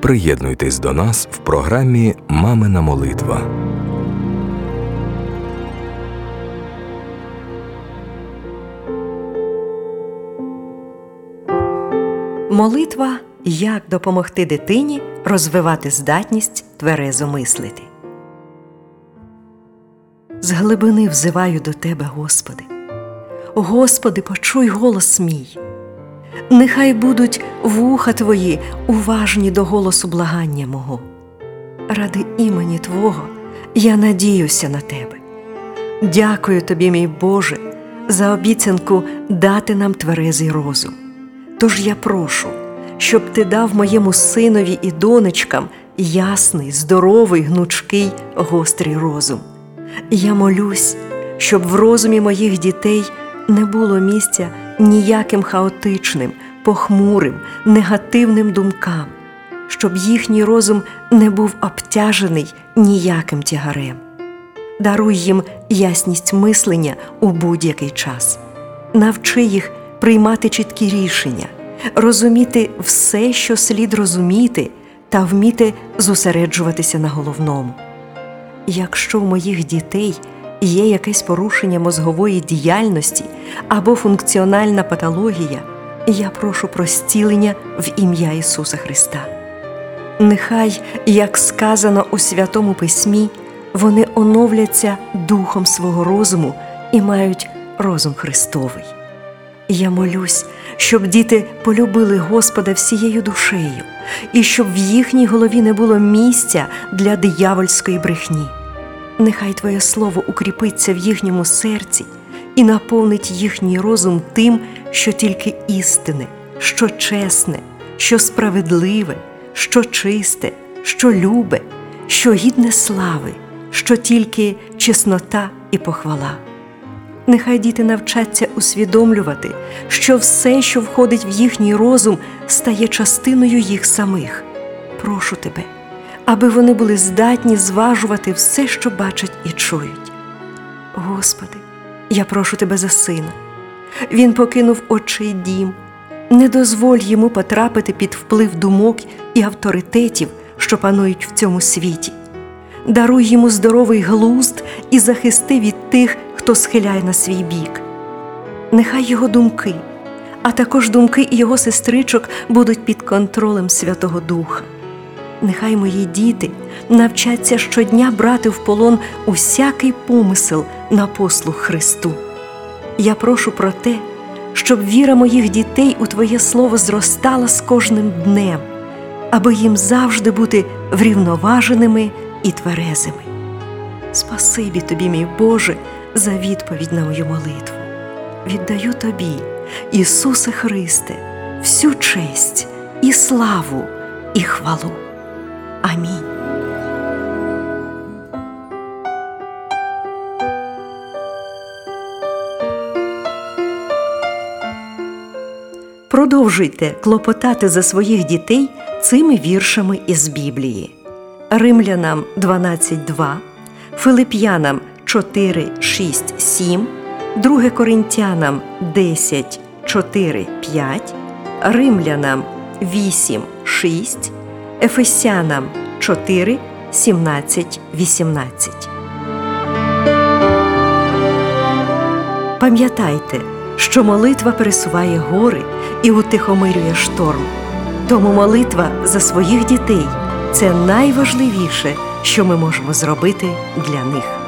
Приєднуйтесь до нас в програмі Мамина молитва. Молитва як допомогти дитині розвивати здатність тверезо мислити. З глибини взиваю до Тебе, Господи. Господи, почуй голос мій. Нехай будуть вуха Твої уважні до голосу благання мого. Ради імені Твого я надіюся на Тебе. Дякую Тобі, мій Боже, за обіцянку дати нам тверезий розум. Тож я прошу, щоб ти дав моєму синові і донечкам ясний, здоровий, гнучкий, гострий розум. Я молюсь, щоб в розумі моїх дітей не було місця ніяким хаотичним, похмурим, негативним думкам, щоб їхній розум не був обтяжений ніяким тягарем. Даруй їм ясність мислення у будь-який час. Навчи їх приймати чіткі рішення, розуміти все, що слід розуміти, та вміти зосереджуватися на головному. Якщо моїх дітей є якесь порушення мозгової діяльності або функціональна патологія, я прошу про зцілення в ім'я Ісуса Христа. Нехай, як сказано у Святому Письмі, вони оновляться духом свого розуму і мають розум Христовий. Я молюсь, щоб діти полюбили Господа всією душею, і щоб в їхній голові не було місця для диявольської брехні. Нехай Твоє Слово укріпиться в їхньому серці і наповнить їхній розум тим, що тільки істине, що чесне, що справедливе, що чисте, що любе, що гідне слави, що тільки чеснота і похвала. Нехай діти навчаться усвідомлювати, що все, що входить в їхній розум, стає частиною їх самих. Прошу тебе, аби вони були здатні зважувати все, що бачать і чують. Господи, я прошу тебе за сина. Він покинув очей дім. Не дозволь йому потрапити під вплив думок і авторитетів, що панують в цьому світі. Даруй йому здоровий глузд і захисти від тих, хто схиляє на свій бік. Нехай його думки, а також думки його сестричок будуть під контролем Святого Духа. Нехай мої діти навчаться щодня брати в полон усякий помисел на послуг Христу. Я прошу про те, щоб віра моїх дітей у Твоє Слово зростала з кожним днем, аби їм завжди бути врівноваженими і тверезими. Спасибі тобі, мій Боже, за відповідь на мою молитву. Віддаю тобі, Ісусе Христе, всю честь і славу і хвалу. Амінь. Продовжуйте клопотати за своїх дітей цими віршами із Біблії. Римлянам 12.2, Филип'янам 4, 6, 7, 2 Коринтянам 10, 4, 5, Римлянам 8, 6, Ефесянам 4, 17, 18. Пам'ятайте, що молитва пересуває гори і утихомирює шторм. Тому молитва за своїх дітей це найважливіше, що ми можемо зробити для них.